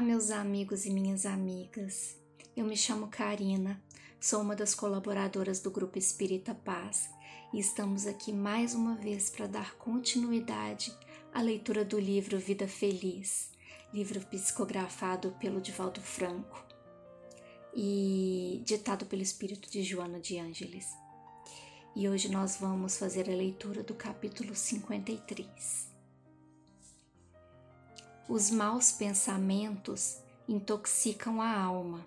Olá, meus amigos e minhas amigas. Eu me chamo Karina, sou uma das colaboradoras do Grupo Espírita Paz e estamos aqui mais uma vez para dar continuidade à leitura do livro Vida Feliz, livro psicografado pelo Divaldo Franco e ditado pelo espírito de Joana de Ângeles. E hoje nós vamos fazer a leitura do capítulo 53. Os maus pensamentos intoxicam a alma,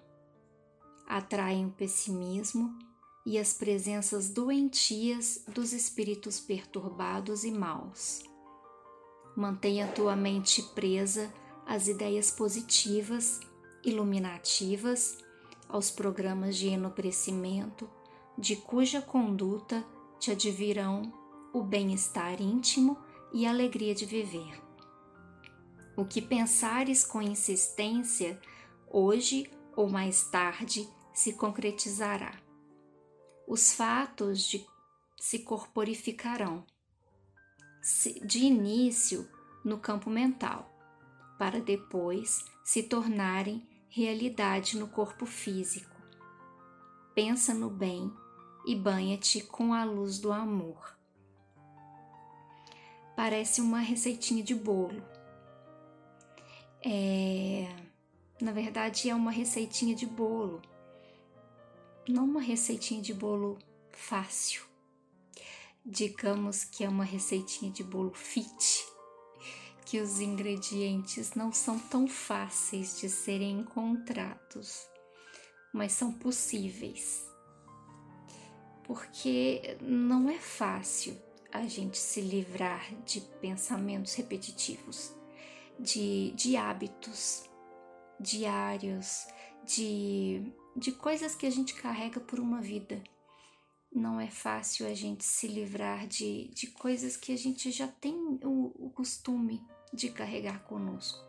atraem o pessimismo e as presenças doentias dos espíritos perturbados e maus. Mantenha tua mente presa às ideias positivas, iluminativas, aos programas de enobrecimento, de cuja conduta te advirão o bem-estar íntimo e a alegria de viver. O que pensares com insistência, hoje ou mais tarde se concretizará. Os fatos de, se corporificarão, de início no campo mental, para depois se tornarem realidade no corpo físico. Pensa no bem e banha-te com a luz do amor. Parece uma receitinha de bolo é, na verdade, é uma receitinha de bolo, não uma receitinha de bolo fácil. Digamos que é uma receitinha de bolo fit, que os ingredientes não são tão fáceis de serem encontrados, mas são possíveis. Porque não é fácil a gente se livrar de pensamentos repetitivos de, de hábitos diários, de, de coisas que a gente carrega por uma vida. Não é fácil a gente se livrar de, de coisas que a gente já tem o, o costume de carregar conosco.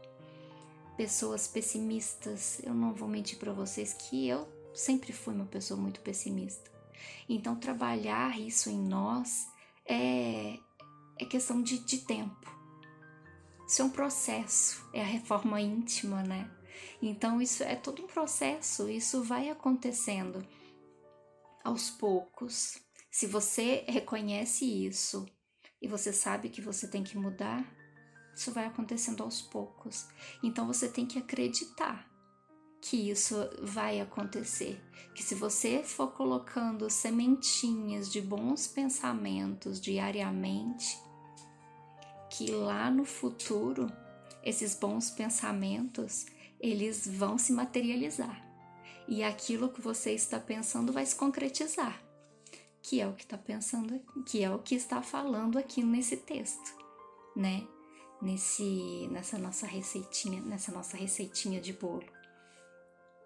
Pessoas pessimistas, eu não vou mentir para vocês que eu sempre fui uma pessoa muito pessimista. Então, trabalhar isso em nós é, é questão de, de tempo. Isso é um processo, é a reforma íntima, né? Então, isso é todo um processo, isso vai acontecendo aos poucos. Se você reconhece isso e você sabe que você tem que mudar, isso vai acontecendo aos poucos. Então, você tem que acreditar que isso vai acontecer. Que se você for colocando sementinhas de bons pensamentos diariamente, que lá no futuro esses bons pensamentos eles vão se materializar. E aquilo que você está pensando vai se concretizar, que é o que está pensando, que é o que está falando aqui nesse texto, né? Nesse, nessa nossa receitinha, nessa nossa receitinha de bolo,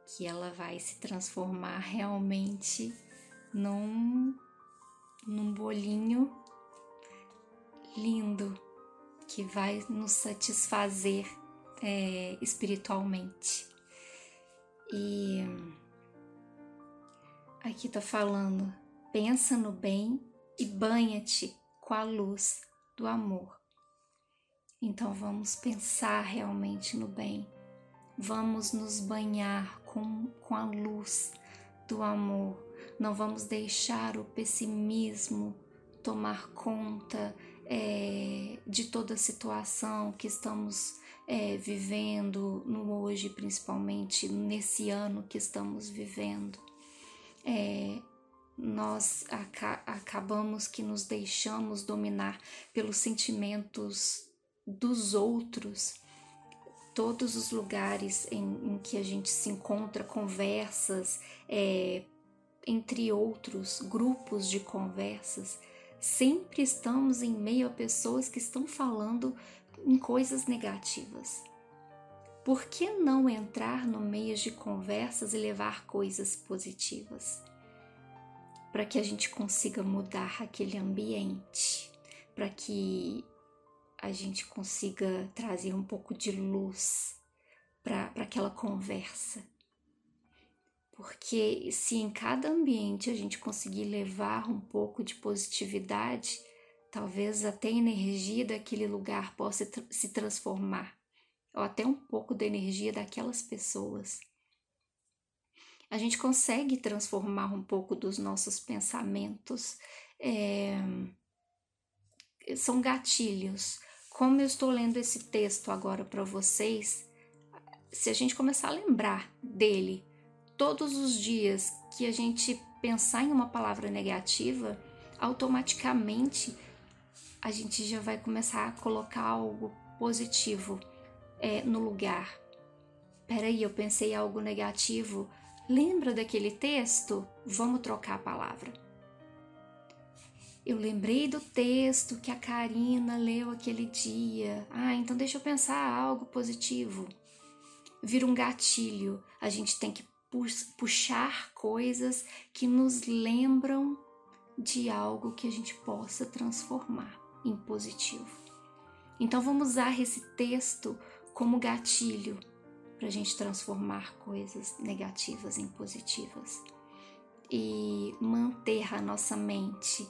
que ela vai se transformar realmente num, num bolinho lindo que vai nos satisfazer é, espiritualmente. E aqui tá falando: pensa no bem e banha-te com a luz do amor. Então vamos pensar realmente no bem, vamos nos banhar com, com a luz do amor, não vamos deixar o pessimismo tomar conta é, de toda a situação que estamos é, vivendo no hoje, principalmente nesse ano que estamos vivendo. É, nós aca acabamos que nos deixamos dominar pelos sentimentos dos outros. Todos os lugares em, em que a gente se encontra, conversas, entre outros grupos de conversas, Sempre estamos em meio a pessoas que estão falando em coisas negativas. Por que não entrar no meio de conversas e levar coisas positivas? Para que a gente consiga mudar aquele ambiente, para que a gente consiga trazer um pouco de luz para aquela conversa porque se em cada ambiente a gente conseguir levar um pouco de positividade, talvez até a energia daquele lugar possa se transformar ou até um pouco da energia daquelas pessoas. A gente consegue transformar um pouco dos nossos pensamentos. É, são gatilhos. Como eu estou lendo esse texto agora para vocês, se a gente começar a lembrar dele todos os dias que a gente pensar em uma palavra negativa, automaticamente a gente já vai começar a colocar algo positivo é, no lugar. Peraí, eu pensei algo negativo. Lembra daquele texto? Vamos trocar a palavra. Eu lembrei do texto que a Karina leu aquele dia. Ah, então deixa eu pensar algo positivo. Vira um gatilho. A gente tem que puxar coisas que nos lembram de algo que a gente possa transformar em positivo. Então vamos usar esse texto como gatilho para a gente transformar coisas negativas em positivas e manter a nossa mente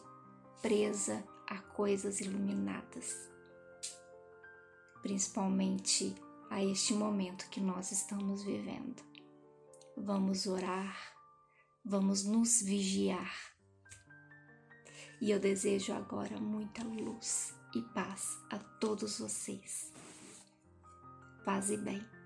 presa a coisas iluminadas, principalmente a este momento que nós estamos vivendo. Vamos orar, vamos nos vigiar. E eu desejo agora muita luz e paz a todos vocês. Paz e bem.